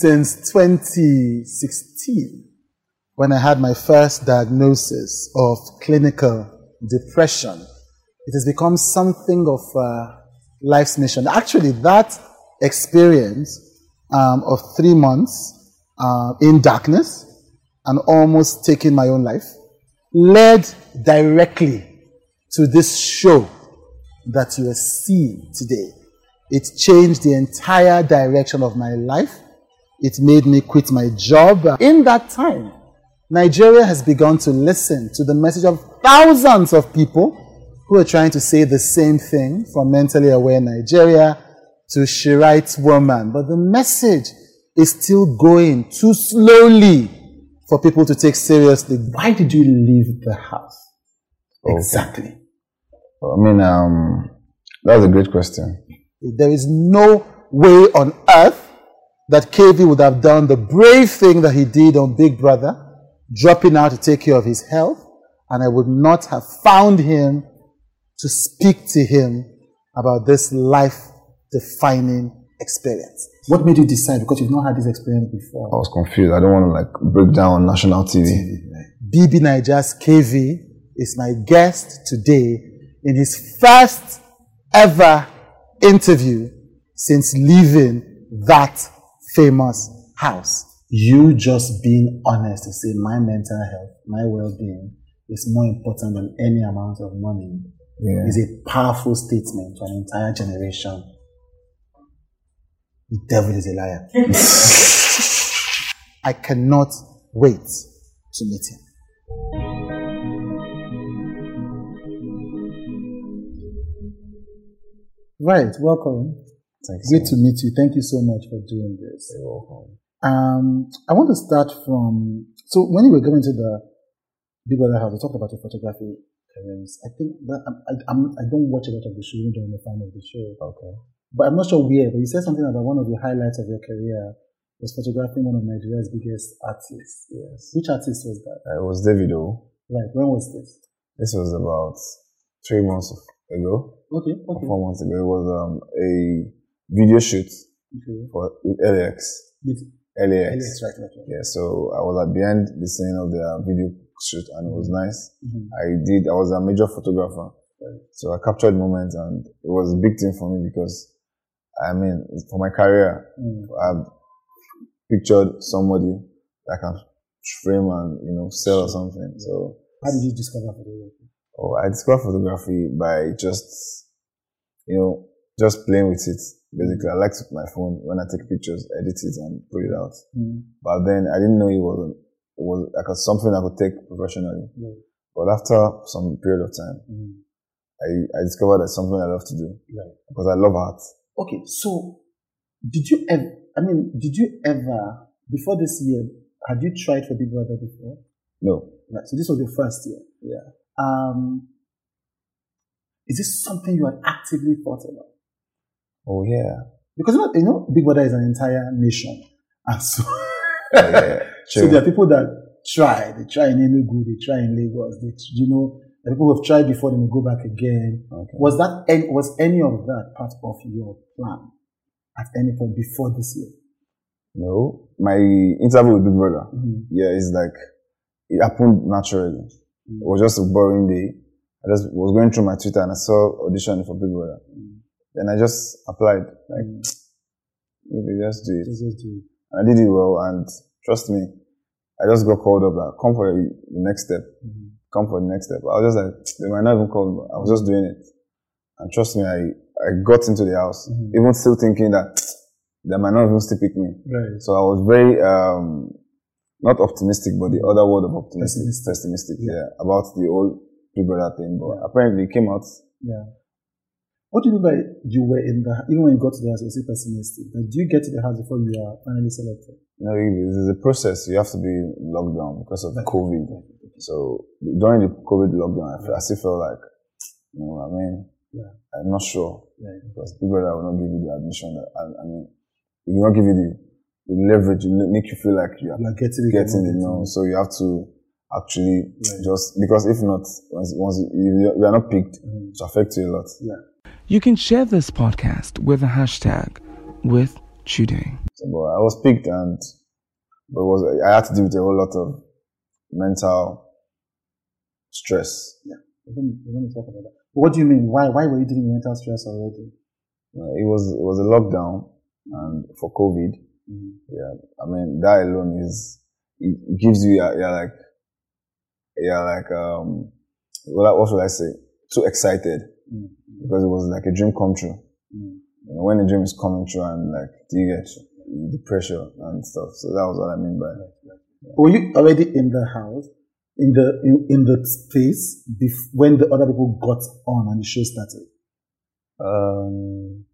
since 2016 when I had my first diagnosis of clinical depression. It has become something of uh, life's mission. Actually, that experience um, of three months uh, in darkness and almost taking my own life led directly to this show that you are seeing today. It changed the entire direction of my life. It made me quit my job. In that time, Nigeria has begun to listen to the message of thousands of people who are trying to say the same thing from Mentally Aware Nigeria to She Writes Woman. But the message is still going too slowly for people to take seriously. Why did you leave the house? Okay. Exactly. I mean, um, that's a great question. There is no way on earth that Kayvee would have done the brave thing that he did on Big Brother dropping out to take care of his health, and I would not have found him to speak to him about this life defining experience. What made you decide? Because you've not had this experience before. I was confused. I don't want to like break down on national TV. TV right. BB Naija's Kayvee is my guest today in his first ever interview since leaving that famous house you just being honest to say my mental health, my well-being is more important than any amount of money yeah. is a powerful statement to an entire generation. The devil is a liar. I cannot wait to meet him. Right, welcome. Thanks. Great to meet you. Thank you so much for doing this. You're welcome. Um, I want to start from so when you were going to the Big Brother house, we talked about your photography careers. I think that I'm, I, I'm, I do not watch a lot of the show, even though I'm a fan of the show. Okay. But I'm not sure where. But you said something about one of the highlights of your career was photographing one of Nigeria's biggest artists. Yes. Which artist was that? Uh, it was Davido. Right. When was this? This was about three months ago. Okay. Okay. Four months ago. It was um, a video shoot okay. for with LAX. With LAX. LAX, right, right, right. Yeah, so I was at the end the scene of the video shoot and it was nice. Mm-hmm. I did, I was a major photographer. Right. So I captured moments and it was a big thing for me because, I mean, for my career, Mm. I've pictured somebody that can frame and, you know, sell or something. So, How did you discover photography? oh, I discovered photography by just, you know, just playing with it. Basically, I like to my phone when I take pictures, edit it and put it out. Mm. But then I didn't know it was it was like a, something I could take professionally. Right. But after some period of time, Mm. I, I discovered that's something I love to do Right. because I love art. Okay, so did you ever, I mean, did you ever, before this year, had you tried for Big Brother before? No, Right, so this was your first year. yeah, Um, is this something you had actively thought about? Oh yeah, Because you know, you know Big Brother is an entire nation. And so, yeah, yeah. so there are people that try. They try in Enugu, they try in Lagos. They, you know, there are people who have tried before, then they go back again. Okay. Was that any, was any of that part of your plan at any point before this year? No, my interview with Big Brother, Mhm. yeah, it's like it happened naturally. Mm. It was just a boring day. I just was going through my Twitter and I saw audition for Big Brother. Mm. Then I just applied, like Mm. maybe just do it. Just- do it. I did it well, and trust me, I just got called up. Like, come for the next step. Mhm. Come for the next step. I was just like, they might not even call me. I was just doing it, and trust me, I I got into the house, Mhm. even still thinking that they might not even still pick me. Right. So I was very um not optimistic, but the other word of optimistic, Pessimistic. pessimistic, Yeah. yeah, about the whole Big Brother thing. But Yeah. apparently, it came out. Yeah. What do you mean by you were in the even when you got to the house, you say pessimistic? Like, do you get to the house before you are finally selected? No, it is a process. You have to be locked down because of Right. COVID. So during the COVID lockdown, I, feel, I still felt like, you know, what I mean, Yeah. I'm not sure Right. because people that will not give you the admission. That, I, I mean, it will not give you the, the leverage. It make you feel like you are You are getting it. getting it. not No, so you have to actually just because if not, once, once you, you are not picked, Mhm. it affects you a lot. Yeah. You can share this podcast with the hashtag with Chude. So, but I was picked and but was I had to deal with a whole lot of mental stress. We're going, we're going to talk about that. But what do you mean? Why? Why were you dealing with mental stress already? Uh, it was it was a lockdown and for COVID. Mm. Yeah, I mean that alone is it, it gives you yeah, yeah like yeah like um what what should I say too excited Mm. because it was like a dream come true. Mm. You know, when a dream is coming true and like do you get the pressure and stuff. So that was what I mean by that. Were you already in the house, in the in, in the space bef- when the other people got on and the show started? um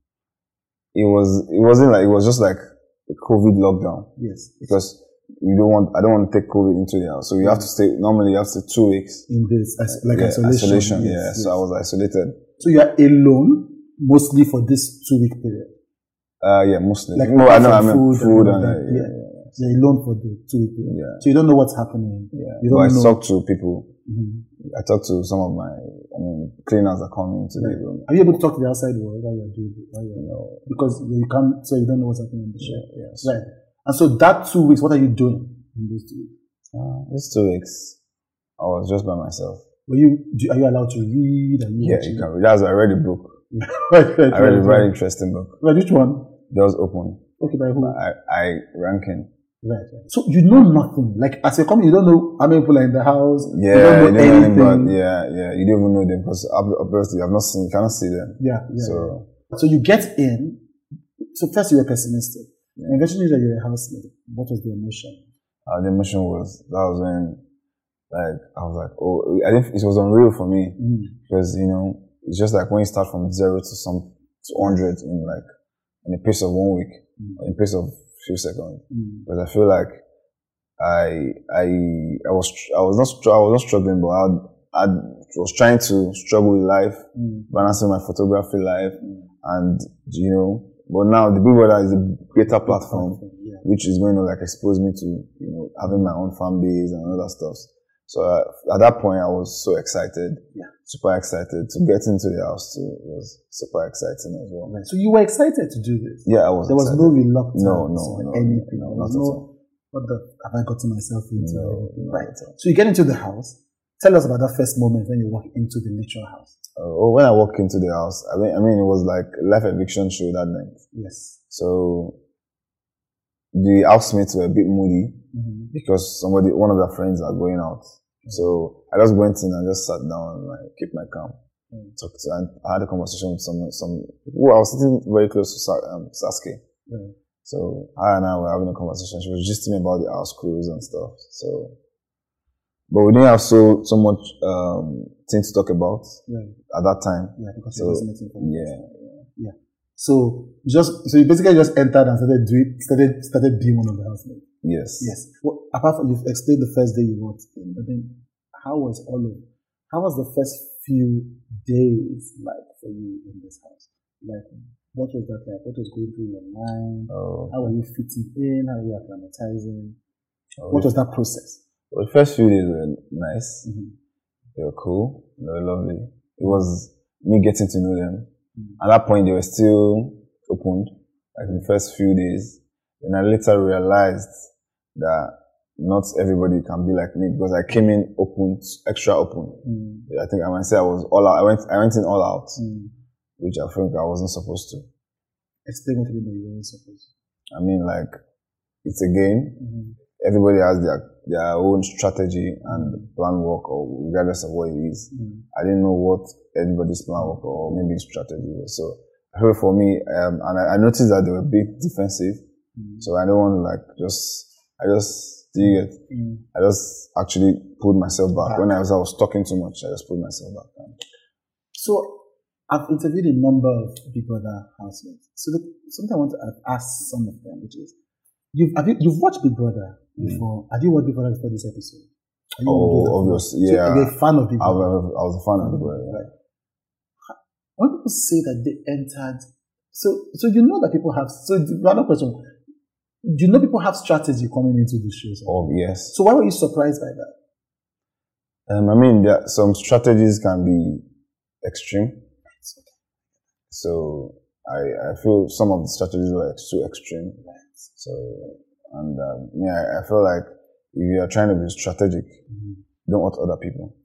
it was it wasn't like it was just like a COVID lockdown Yes, because you don't want I don't want to take COVID into the house. So you have to stay normally you have to stay two weeks. in this like Yeah, isolation. yes, yeah. yes. So I was isolated. So you are alone mostly for this two week period. Uh yeah, mostly. Like no, I know I mean food food, and and, yeah, yeah. yeah, You're alone for the two week period. yeah. So you don't know what's happening. yeah. You But I don't know. talked to people. Mhm. I talk to some of my I mean cleaners that come into the room. Are you able to talk to the outside world while you're doing it? While You you're, know, because you can't, so you don't know what's happening on the show. yeah, yes. Right. And so that two weeks, what are you doing in those two weeks? Uh, these two weeks, I was just by myself. Were you, do, are you allowed to read? Yeah, watching? you can read. That's I read a book. right, right, I read a very interesting book. Right, which one? Doors open. Okay, by who? I, I Rankin. Right, right. So you know nothing. Like as you're coming, you don't know how many people are in the house. Yeah, you don't know you don't know anything. anything. Yeah, yeah. You don't even know them because obviously I've not seen, you cannot see them. Yeah, yeah. So So you get in. So first you were pessimistic. Yeah. Eventually that you're a housemate. What was the emotion? uh, the emotion was that was when like I was like, oh, I think it was unreal for me Mm. because you know it's just like when you start from zero to some to hundred in like in a pace of one week, Mm. in a pace of few seconds. Mm. Because I feel like I I I was I was not I was not struggling, but I I was trying to struggle with life, Mm. balancing my photography life, Mm. and you know. But now the Big Brother is a greater platform, Yeah. which is going to like expose me to you know having my own fan base and other stuff. So uh, at that point, I was so excited, Yeah. super excited to get into the house too. It was super exciting as well. Right. So you were excited to do this. Yeah, I was. There was excited. no reluctance No, no, or no, anything. no, not was at all. what the have I gotten myself into? No, no, right. So you get into the house. Tell us about that first moment when you walk into the literal house. Uh, oh, when I walked into the house, I mean, I mean, it was like a life eviction show that night. Yes. So the housemates were a bit moody Mm-hmm. because somebody, one of their friends are going out. So I just went in and just sat down and like keep my calm. Mm. Talked to, and I had a conversation with some, some, who I was sitting very close to Sa- um, Saskay. Right. So I and I were having a conversation. She was just telling me about the house crews and stuff. So, but we didn't have so, so much, um, things to talk about Right. at that time. Yeah, because So, you was meeting for Yeah. So you just so you basically just entered and started doing started started being one of the housemates. Yes. Yes. Well, apart from you've explained the first day you walked in, but then how was all of how was the first few days like for you in this house? Like what was that like? What was going through your mind? Oh, How were you fitting in? How were you acclimatizing? oh, What was that process? Well, the first few days were nice. Mm-hmm. They were cool. They were lovely. It was me getting to know them. Mm. At that point, they were still opened, like the first few days. Then I later realized that not everybody can be like me because I came in open, extra open. Mm. I think I might say I was all out. I went, I went in all out, Mm. which I think I wasn't supposed to. Explain what you mean you weren't supposed. I mean, like, it's a game. Mm-hmm. Everybody has their, their own strategy and plan work or regardless of what it is. Mm. I didn't know what anybody's plan work or maybe strategy was. So for me, um, and I, I noticed that they were a bit defensive. Mm. So I don't want to like just, I just, do you get, Mm. I just actually pulled myself back. Back. When I was, I was talking too much, I just pulled myself back. So I've interviewed a number of Big Brother housemates. So the, something I want to ask some of them, which is, you've have you, you've watched Big Brother before? Have you Big Brother before this episode? Are you one of those Oh, that obvious. So Yeah. you're a fan of Big I, I was a fan of the boy. Yeah. Right. When people say that they entered, so so you know that people have. So the other question, do you know people have strategy coming into the shows? Oh, yes. So why were you surprised by that? Um, I mean, there, some strategies can be extreme. So I, I feel some of the strategies were too extreme. So, and um, yeah, I, feel like if you are trying to be strategic, don't hurt other people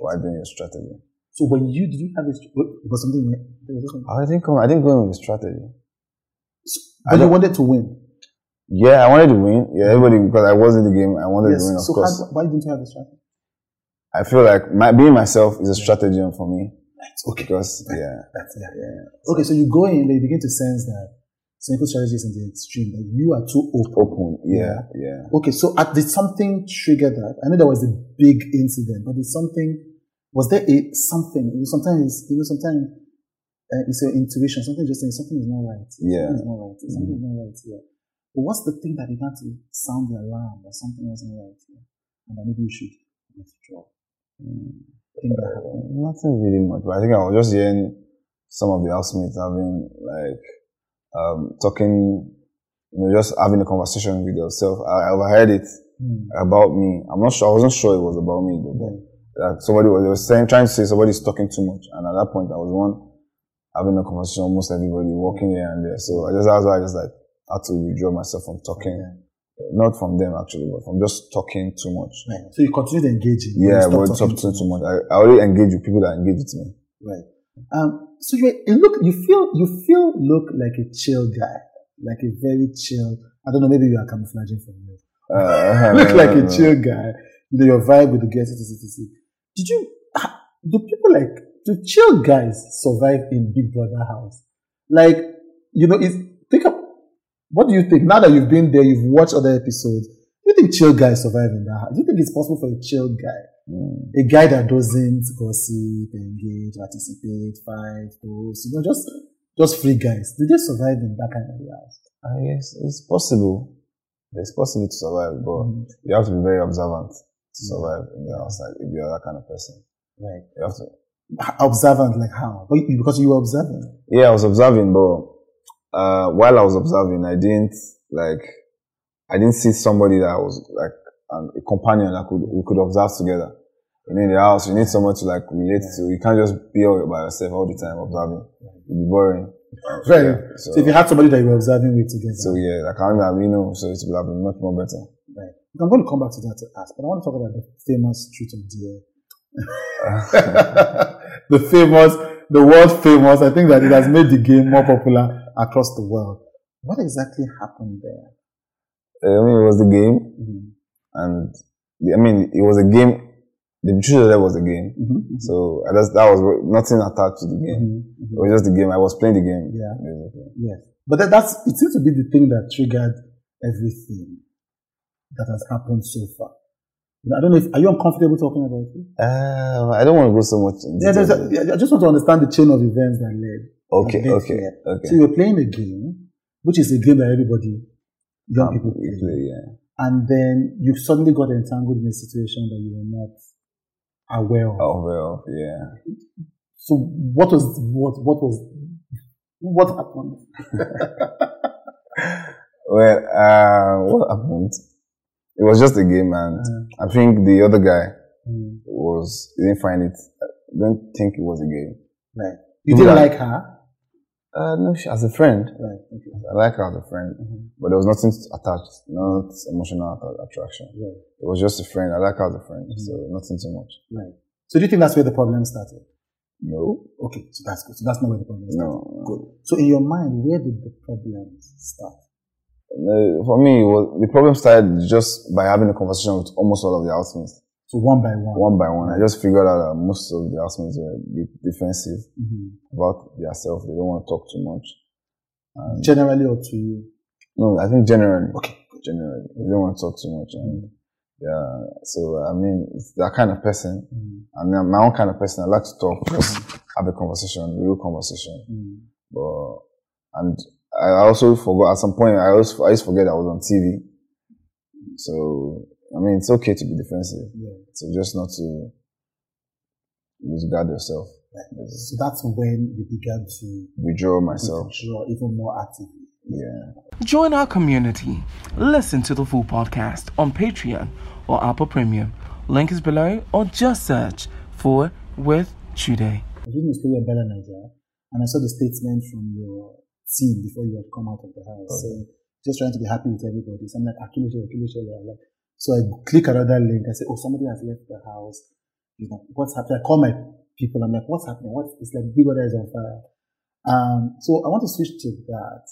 while doing your strategy. So when you did you have was something there was something- I didn't come. I didn't go in with a strategy. I but you wanted to win. Yeah, I wanted to win. Yeah, everybody because I was in the game. I wanted Yes. to win, of so course. how, why didn't you have a strategy? I feel like my, being myself is a strategy for me Okay. because yeah, That's, yeah, yeah. Okay, so you go in, they begin to sense that simple strategies in the extreme, that you are too open. open. Yeah, yeah. Okay, so at, did something trigger that? I know there was a big incident, but did something, was there a something? You know, sometimes, you know, sometimes uh, it's your intuition, something just saying something is not right. Yeah. Something is not right. Something is mm-hmm. not right here. But what's the thing that began to sound the alarm that something wasn't right here? And that maybe you should withdraw. Mm. That happened. Nothing really much, but I think I was just hearing some of the housemates having like um, talking, you know, just having a conversation with yourself. I, I overheard it Hmm. about me. I'm not sure. I wasn't sure it was about me though. but. That somebody was, they were saying, trying to say somebody's talking too much, and at that point, I was one having a conversation. with Almost everybody walking here and there. So I just that's why I just like had to withdraw myself from talking, not from them actually, but from just talking too much. Right. So you continue engaging. Yeah, but stop talking too, much. I, I already engage with people that engage with me. Right. Um, so you, you look, you feel, you feel, look like a chill guy, like a very chill. I don't know, maybe you are camouflaging from me. Uh, look like a chill guy. You know, your vibe with the etc. Did you, do people like, do chill guys survive in Big Brother house? Like, you know, is, think of, what do you think? Now that you've been there, you've watched other episodes, do you think chill guys survive in that house? Do you think it's possible for a chill guy Mm. a guy that doesn't gossip, engage, participate, fight, post, you know, just just free guys. Do they survive in that kind of house? I guess it's possible. It's possible to survive, but Mhm. you have to be very observant to survive in the outside if you're that kind of person. Right. You have to. Observant, like how? But because you were observing. Yeah, I was observing, but uh, while I was observing, I didn't like. I didn't see somebody that was like um, a companion that could we could observe together. You in the house, you need someone to like relate to. You can't just be all by yourself all the time observing. It'd be boring. Right. Yeah, so, So if you had somebody that you were observing with together, so yeah, like I mean, you know, so it would have been much more better. right. I'm going to come back to that to ask, but I want to talk about the famous street of Dear. the famous, the world famous. I think that it has made the game more popular across the world. What exactly happened there? I mean, it was the game, Mhm. and I mean, it was a game. The truth of that was a game. Mhm. So I just, that was nothing attached to the game. Mhm. Mhm. It was just the game. I was playing the game. Yeah. Basically. Yes. But that, that's, it seems to be the thing that triggered everything that has happened so far. I don't know if, are you uncomfortable talking about it? Uh, I don't want to go so much into Yeah, there's detail. a, yeah, I just want to understand the chain of events that led. Okay, that okay, here. okay. So you were playing a game, which is a game that everybody, young Um, people play. play, yeah. And then you suddenly got entangled in a situation that you were not aware of. Oh, well, yeah. So what was, what, what was, what happened? Well, uh, what happened? It was just a game, and Uh, I think the other guy mm, was didn't find it. I don't think it was a game. right. You didn't like her? Uh, no, she, as a friend, Right. Okay. I like her as a friend, Mhm. but there was nothing attached, not emotional atta- attraction. Right. It was just a friend. I like her as a friend, Mhm. so nothing too much. Right. So do you think that's where the problem started? No, Okay, so that's good. So that's not where the problem started. no. Good. So in your mind, where did the problem start? No, For me, was, the problem started just by having a conversation with almost all of the housemates, So one by one. one by one. I just figured out that most of the housemates were defensive Mhm. about themselves. They don't want to talk too much. And Generally or to you? no, I think generally, Okay. generally, they don't want to talk too much. And yeah, so I mean, it's that kind of person. Mhm. And I'm my own kind of person. I like to talk, just have a conversation, real conversation. Mhm. But and I also forgot at some point. I also I to forget I was on TV. So I mean, it's okay to be defensive. Yeah. So just not to lose guard yourself. So that's when you began to Withdraw myself. draw even more actively. Yeah. Join our community. Listen to the full podcast on Patreon or Apple Premium. Link is below or just search for With Chude. I was reading a story of BellaNaija, and I saw the statement from your team before you had come out of the house Okay. saying, just trying to be happy with everybody. So I'm like, Akilusha, Akilusha, like, so I click another link. I say, oh, somebody has left the house. You know, what's happening? I call my people. I'm like, what's happening? What? It's like Big Brother is on fire. Um, so I want to switch to that.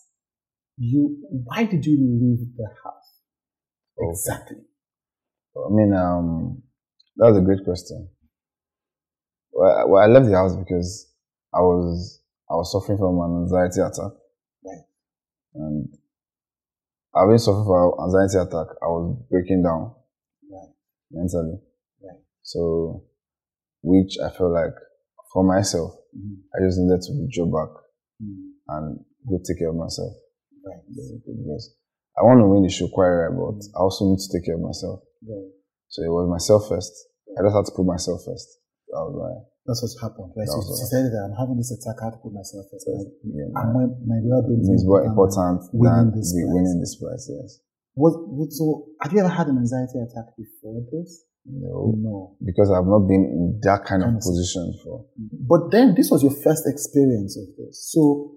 You, why did you leave the house? Okay. Exactly. I mean, um, that was a great question. Well, I, well, I left the house because I was I was suffering from an anxiety attack, Right. and I've been suffering from anxiety attack. I was breaking down Right. mentally, Right. so which I felt like for myself, Mhm. I just needed to withdraw back Mhm. and go take care of myself Right. because I want to win the show quite right, but I also need to take care of myself. Right. So it was myself first. I just had to put myself first. That was why. That's what's happened. Right. So what she said that I'm having this attack. I have to put myself first. First, yeah, And my, my well-being It is more important winning than this prize. winning this prize. Yes. Was- so, have you ever had an anxiety attack before this? No, No. because I've not been in that kind of position before. But then this was your first experience of this. So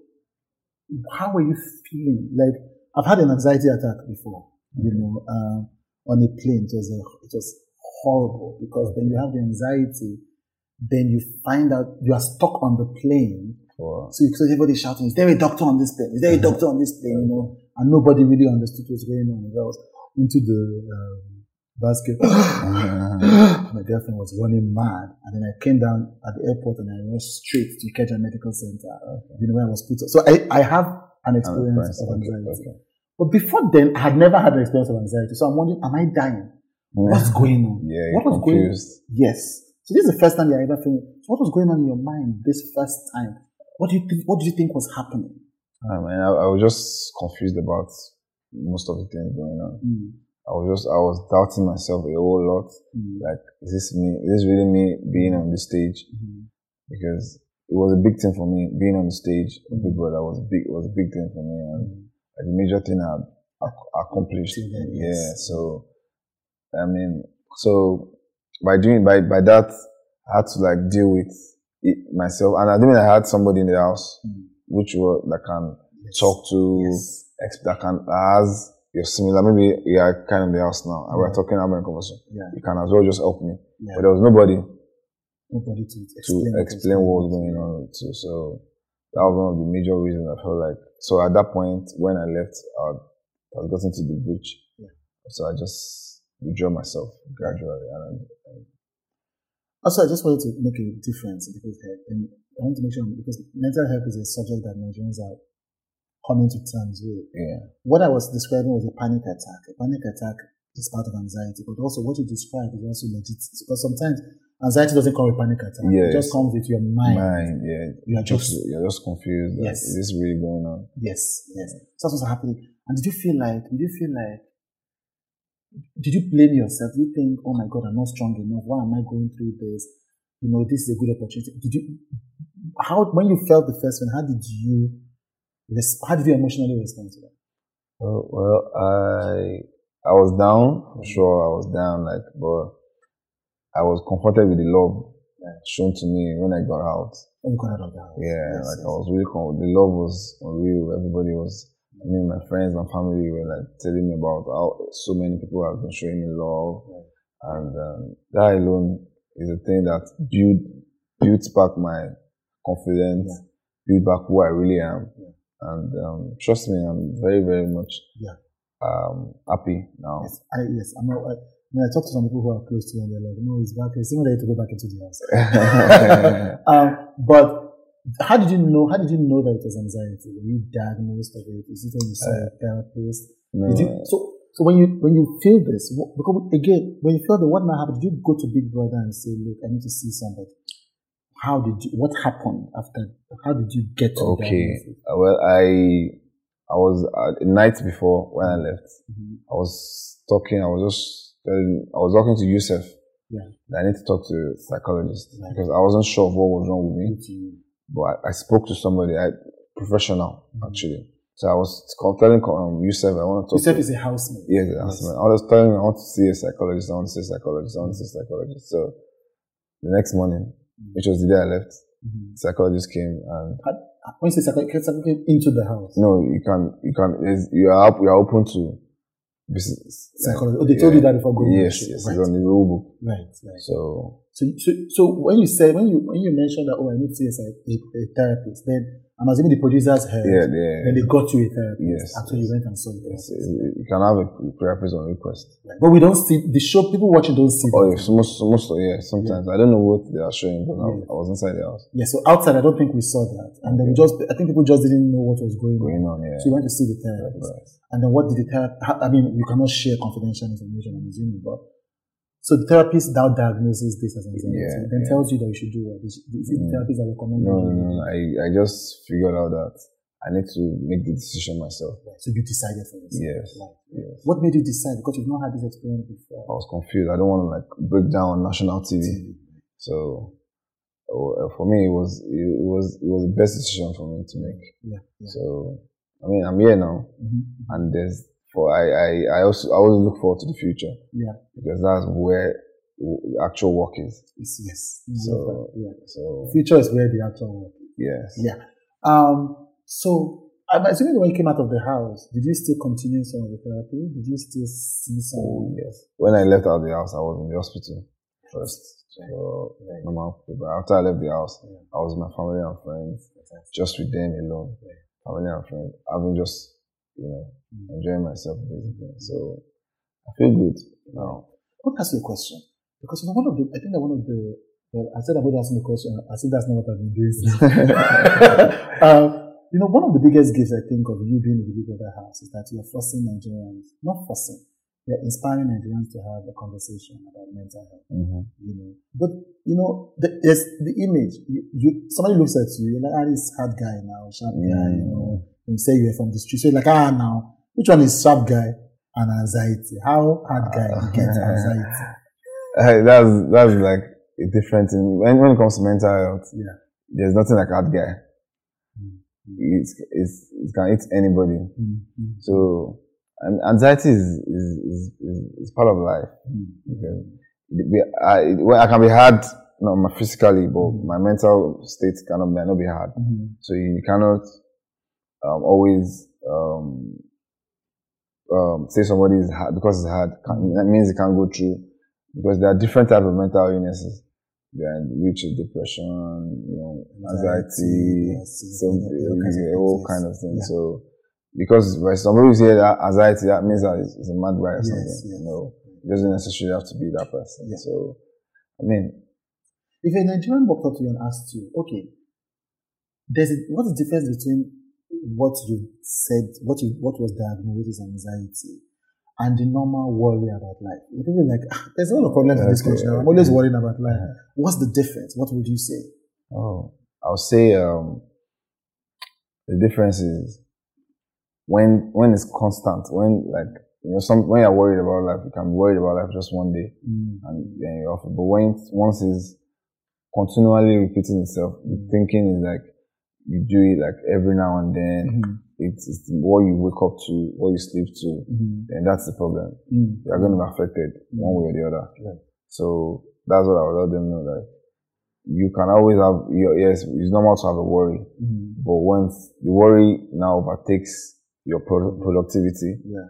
how were you feeling? Like I've had an anxiety attack before, you know, um, on a plane. It was a, it was horrible because then you have the anxiety, then you find out you are stuck on the plane. For So, you, so everybody shouting, "Is there a doctor on this plane? Is there a doctor on this plane?" You know, and nobody really understood what's going on. I was into the um, basket. My girlfriend was running mad, and then I came down at the airport and I rushed straight to Ikeja Medical Center. You know where I was put. So I, I have an experience of anxiety. okay. But before then, I had never had an experience of anxiety. So I'm wondering, am I dying? What's going on? Yeah, what was going? confused. Yes. So this is the first time you're ever feeling. So what was going on in your mind this first time? What do you think? What do you think was happening? I mean, I, I was just confused about most of the things going on. Mm, I was just, I was doubting myself a whole lot. mm, Like, is this me? Is this really me being on this stage? mm, Because it was a big thing for me. Being on the stage, Big Mm. Brother was a big, was a big thing for me, and mm. like, the major thing I ac- accomplished. Yeah. So, I mean, so by doing by by that, I had to like deal with it myself, and I didn't. I had somebody in the house Mm. which were that can Yes. talk to, Yes. that can has you're similar. Maybe you are kind of in the house now, and we're talking about a conversation. Yeah. You can as well just help me, Yeah. but there was nobody Nobody to to explain, explain, what was going on to. So that was one of the major reasons I felt like. So at that point, when I left, I had, had gotten to the bridge. Yeah. So I just withdrew myself gradually, and, and Also, I just wanted to make a difference because uh, and I want to make sure because mental health is a subject that Nigerians are coming to terms with. yeah, What I was describing was a panic attack. A panic attack is part of anxiety, but also what you described is also legit. Because sometimes anxiety doesn't come with panic attack; it just comes with your mind. mind, yeah, You are just you're just confused. Yes. is this really going on? yes, yes. So that's what's happening. And did you feel like? Did you feel like? Did you blame yourself? Did you think, "Oh my God, I'm not strong enough. Why am I going through this? You know, this is a good opportunity." Did you? How when you felt the first one? How did you? How did you emotionally respond to that? Well, well, I I was down for mm. sure. I was down, like, but I was comforted with the love shown to me when I got out. When you got out of the house? Yeah, Yes, like yes. I was really the love was unreal. Everybody was. I mean, my friends and family were like telling me about how so many people have been showing me love, and um, that alone is a thing that built built back my confidence, built back who I really am, Yeah. and um, trust me, I'm very very much Yeah. um, happy now. Yes, I, yes, I'm not, I, when I talk to some people who are close to me, and they're like, no, he's back. It's even ready to go back into the house. um, but how did you know? How did you know that it was anxiety? Were you diagnosed of it? Is it when you saw a therapist? No, Did you, so, so when you when you feel this, what, because again, when you feel that, what now happened? Did you go to Big Brother and say, look, I need to see somebody? How did you? What happened after? How did you get to Okay. Uh, Well, I I was uh, the night before when I left. Mhm. I was talking. I was just telling. I was talking to Yusuf. Yeah. I need to talk to a psychologist Right. because I wasn't sure of what was wrong with me. But I, I spoke to somebody, I, professional Mhm. actually. So I was telling um, Yusuf I want to talk. You said to, it's a housemate. yes, yes. I was telling him I want to see a psychologist. I want to see a psychologist. I want to see a psychologist. So the next morning, which was the day I left, Mhm. psychologist came and When you say psychological, psychological into the house. No, you can, you can, you are, up- you are open to business. Psychology. Oh, they told you that before going. Yes, yes, Right. it's on the rule book. Right, right. So, So, so, so when you say when you when you mentioned that oh I need to see a, a, a therapist, then I'm assuming the producers heard. yeah, yeah. Then they got you a therapist. Yes, After you went and saw the Yes, you can have a therapist on request. Right. But we don't see the show. People watching don't see. Oh, yes, most, most, yeah, sometimes. I don't know what they are showing, but I, Yeah. I was inside the house Yeah. So outside, I don't think we saw that, and then we just I think people just didn't know what was going on. going on, yeah. So you went to see the therapist. Right. And then what did the therapist, I mean, you cannot share confidential information, I'm assuming, but so the therapist now diagnoses this as anxiety, Yeah, then yeah. tells you that you should do what? Is, is it the Mm. therapist that recommended No, no, no, no. I, I just figured out that I need to make the decision myself. So you decided for yourself. Yes. Right. Yes. What made you decide? Because you've not had this experience before. I was confused. I don't want to like break down on national TV. So uh, for me, it was it was it was the best decision for me to make. Yeah. yeah. So I mean, I'm here now, Mhm. and there's for I I, I also I always look forward to the future Yeah. because that's where the actual work is. It's, yes. So- yeah. So Future is where the actual work is. yes, Yeah. Um, so I'm assuming when you came out of the house, did you still continue some of the therapy? Did you still see some? Oh yes. When I left out of the house, I was in the hospital first. So normal. But after I left the house, Yeah. I was with my family and friends, just with them alone. Family and friends. I've been just, you know, Mm. enjoying myself basically. So I feel good now. I want to ask you a question because you know one of the I think that one of the well I said I'm going to ask you a question. I think that's not what I've been doing. um, you know, one of the biggest gifts I think of you being in the Big Brother house is that you're forcing Nigerians, not forcing, you're inspiring Nigerians to have a conversation about mental health. hmm You know, but you know, the, there's the image. You, you somebody looks at you, you're like, ah, this hard guy now, sharp guy. You know, and you say you're from the street, so you're like, ah, now which one is sharp guy and anxiety? How hard guy you get anxiety? Uh, that's that's like a different thing. When when it comes to mental health, Yeah. there's nothing like that guy. Mm. It's, it's it can hit anybody. Mm-hmm. So and anxiety is is, is is part of life. be- I, well, I can be hard, not my physically, but Mm. my mental state cannot may not be hard. Mm-hmm. So you cannot um, always um, um, say somebody is hard because it's hard. That means it can't go through because there are different types of mental illnesses. There which is depression, you know, anxiety, some, yeah, all kinds of things, kind of things. Yeah. So because when somebody say that anxiety, that means that it's, it's a mad guy or Yes, something. yes. No, it doesn't necessarily have to be that person. Yeah. So, I mean, If a Nigerian walked up to you and asked you, okay, there's a, what's the difference between what you said, what you what was diagnosed as anxiety, and the normal worry about life? The People like, "Ah, there's a lot of problems in this Okay, country. I'm always worrying about life. What's the difference? What would you say? Oh, I'll say um, the difference is when when it's constant. When like you know, some when you're worried about life, you can be worried about life just one day Mm. and then you're off. But when once it's continually repeating itself, the thinking is like you do it like every now and then. Mhm. It's, it's what you wake up to, what you sleep to, Mhm. and that's the problem. Mm. You're going to be affected one way or the other. Right. So that's what I would let them know. Like you can always have your yes, it's normal to have a worry, Mhm. but once the worry now overtakes your pro- productivity, Yeah.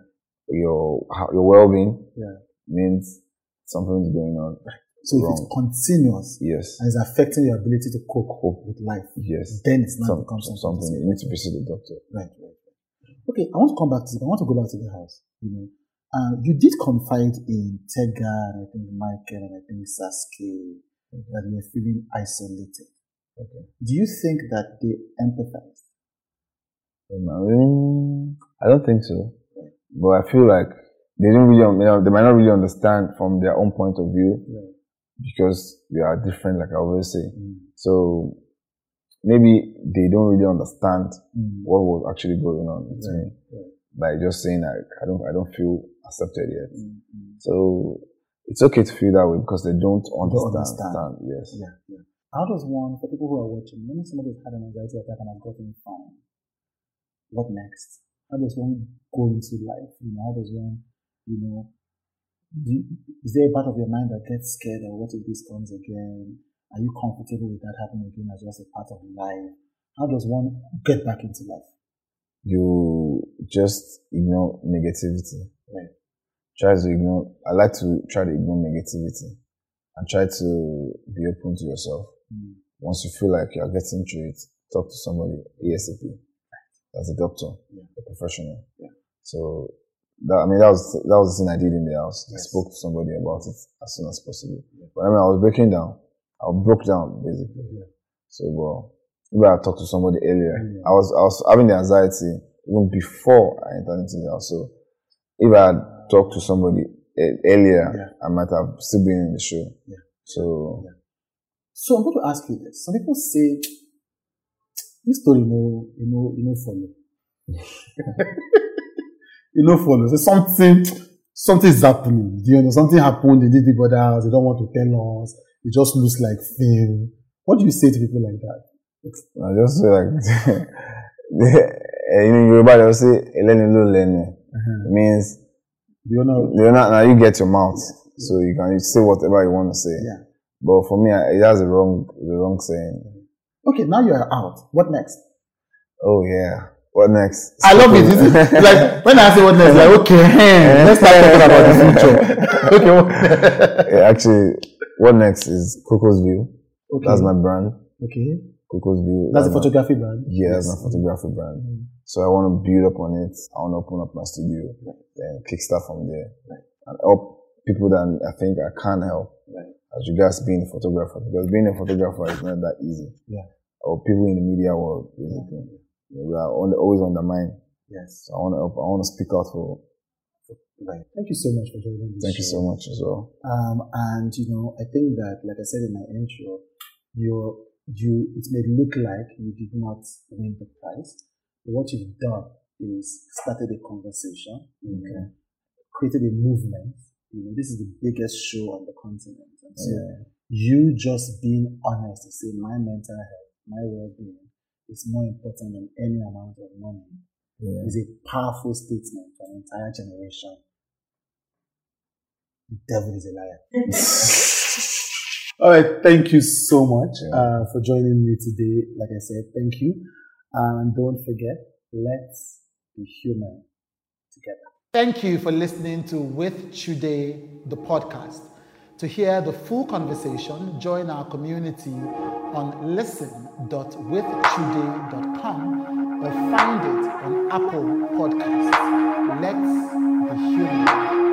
your your well-being, Yeah. means something's going on. So if it's continuous Yes, and it's affecting your ability to cope Cope. with life, yes. then it's now Some, becomes something. something you need to visit the doctor. Right, right. Okay, I want to come back to I want to go back to the house. You know, uh, you did confide in Tega and I think Michael and I think Saskay that you were feeling isolated. Okay. Do you think that they empathize? Um, I don't think so, but I feel like they don't really, you know, they might not really understand from their own point of view Right. Because we are different, like I always say. Mm. So maybe they don't really understand Mm. what was actually going on with Right, me right. by just saying like I don't I don't feel accepted yet. Mm, mm. So it's okay to feel that way because they don't understand. understand. Yes. Yeah, yeah. How does one, for people who are watching, when somebody has had an anxiety attack and has gotten fine, what next? How does one go into life? You know, how does one, you know, you, is there a part of your mind that gets scared or what if this comes again? Are you comfortable with that happening again as just a part of life? How does one get back into life? You just ignore negativity. Right. Try to ignore. I like to try to ignore negativity and try to be open to yourself. Mm. Once you feel like you're getting through it, talk to somebody ASAP. As a doctor, Yeah. a professional. Yeah. So that I mean that was that was the thing I did in the house. I spoke to somebody about it as soon as possible. Yeah. But I mean I was breaking down. I broke down basically. Yeah. So well, maybe I talked to somebody earlier. Earlier. I was I was having the anxiety even before I entered into the house. So if I had talked to somebody earlier, Yeah. I might have still been in the show. Yeah. So So I'm going to ask you this. Some people say this story, you know, you know, you know, follow. you know, follow. So something, something is happening. Do you know? Something happened in this big brother. They don't want to tell us. It just looks like film. What do you say to people like that? I just say like you know Yoruba they'll say eleni lo lenu. Uh-huh. It means you know? you're not now you get your mouth. So you can say whatever you want to say. Yeah. But for me I- it has the wrong the wrong saying. Okay, now you are out. What next? Oh yeah. What next? I love it. This like when I say what next, like okay, let's start talking about the future. okay, what? Yeah, actually, what next is Coco's View. okay, That's my brand. okay. Coco's View. That's a my- photography brand. Yeah, that's my photography brand. Mm. So I want to build up on it. I want to open up my studio, then kickstart from there, and help people that I think I can help. Right. As regards being a photographer, because being a photographer is not that easy. Yeah. Or people in the media world, basically. Yeah, we are always on, always undermined. Yes. So I want to. I want to speak out for. Right. Thank you so much for joining Thank you so much as well. Um, and you know, I think that, like I said in my intro, you you it may look like you did not win the prize, but what you've done is started a conversation, know, created a movement. You know, this is the biggest show on the continent, and so Yeah. you just being honest to say my mental health, my well-being is more important than any amount of money Yeah. is a powerful statement for an entire generation. The devil is a liar. All right, thank you so much Yeah. uh, for joining me today. Like I said, thank you. And don't forget, let's be human together. Thank you for listening to With Chude, the podcast. To hear the full conversation, join our community on listen.withchude.com or find it on Apple Podcasts. Let's be human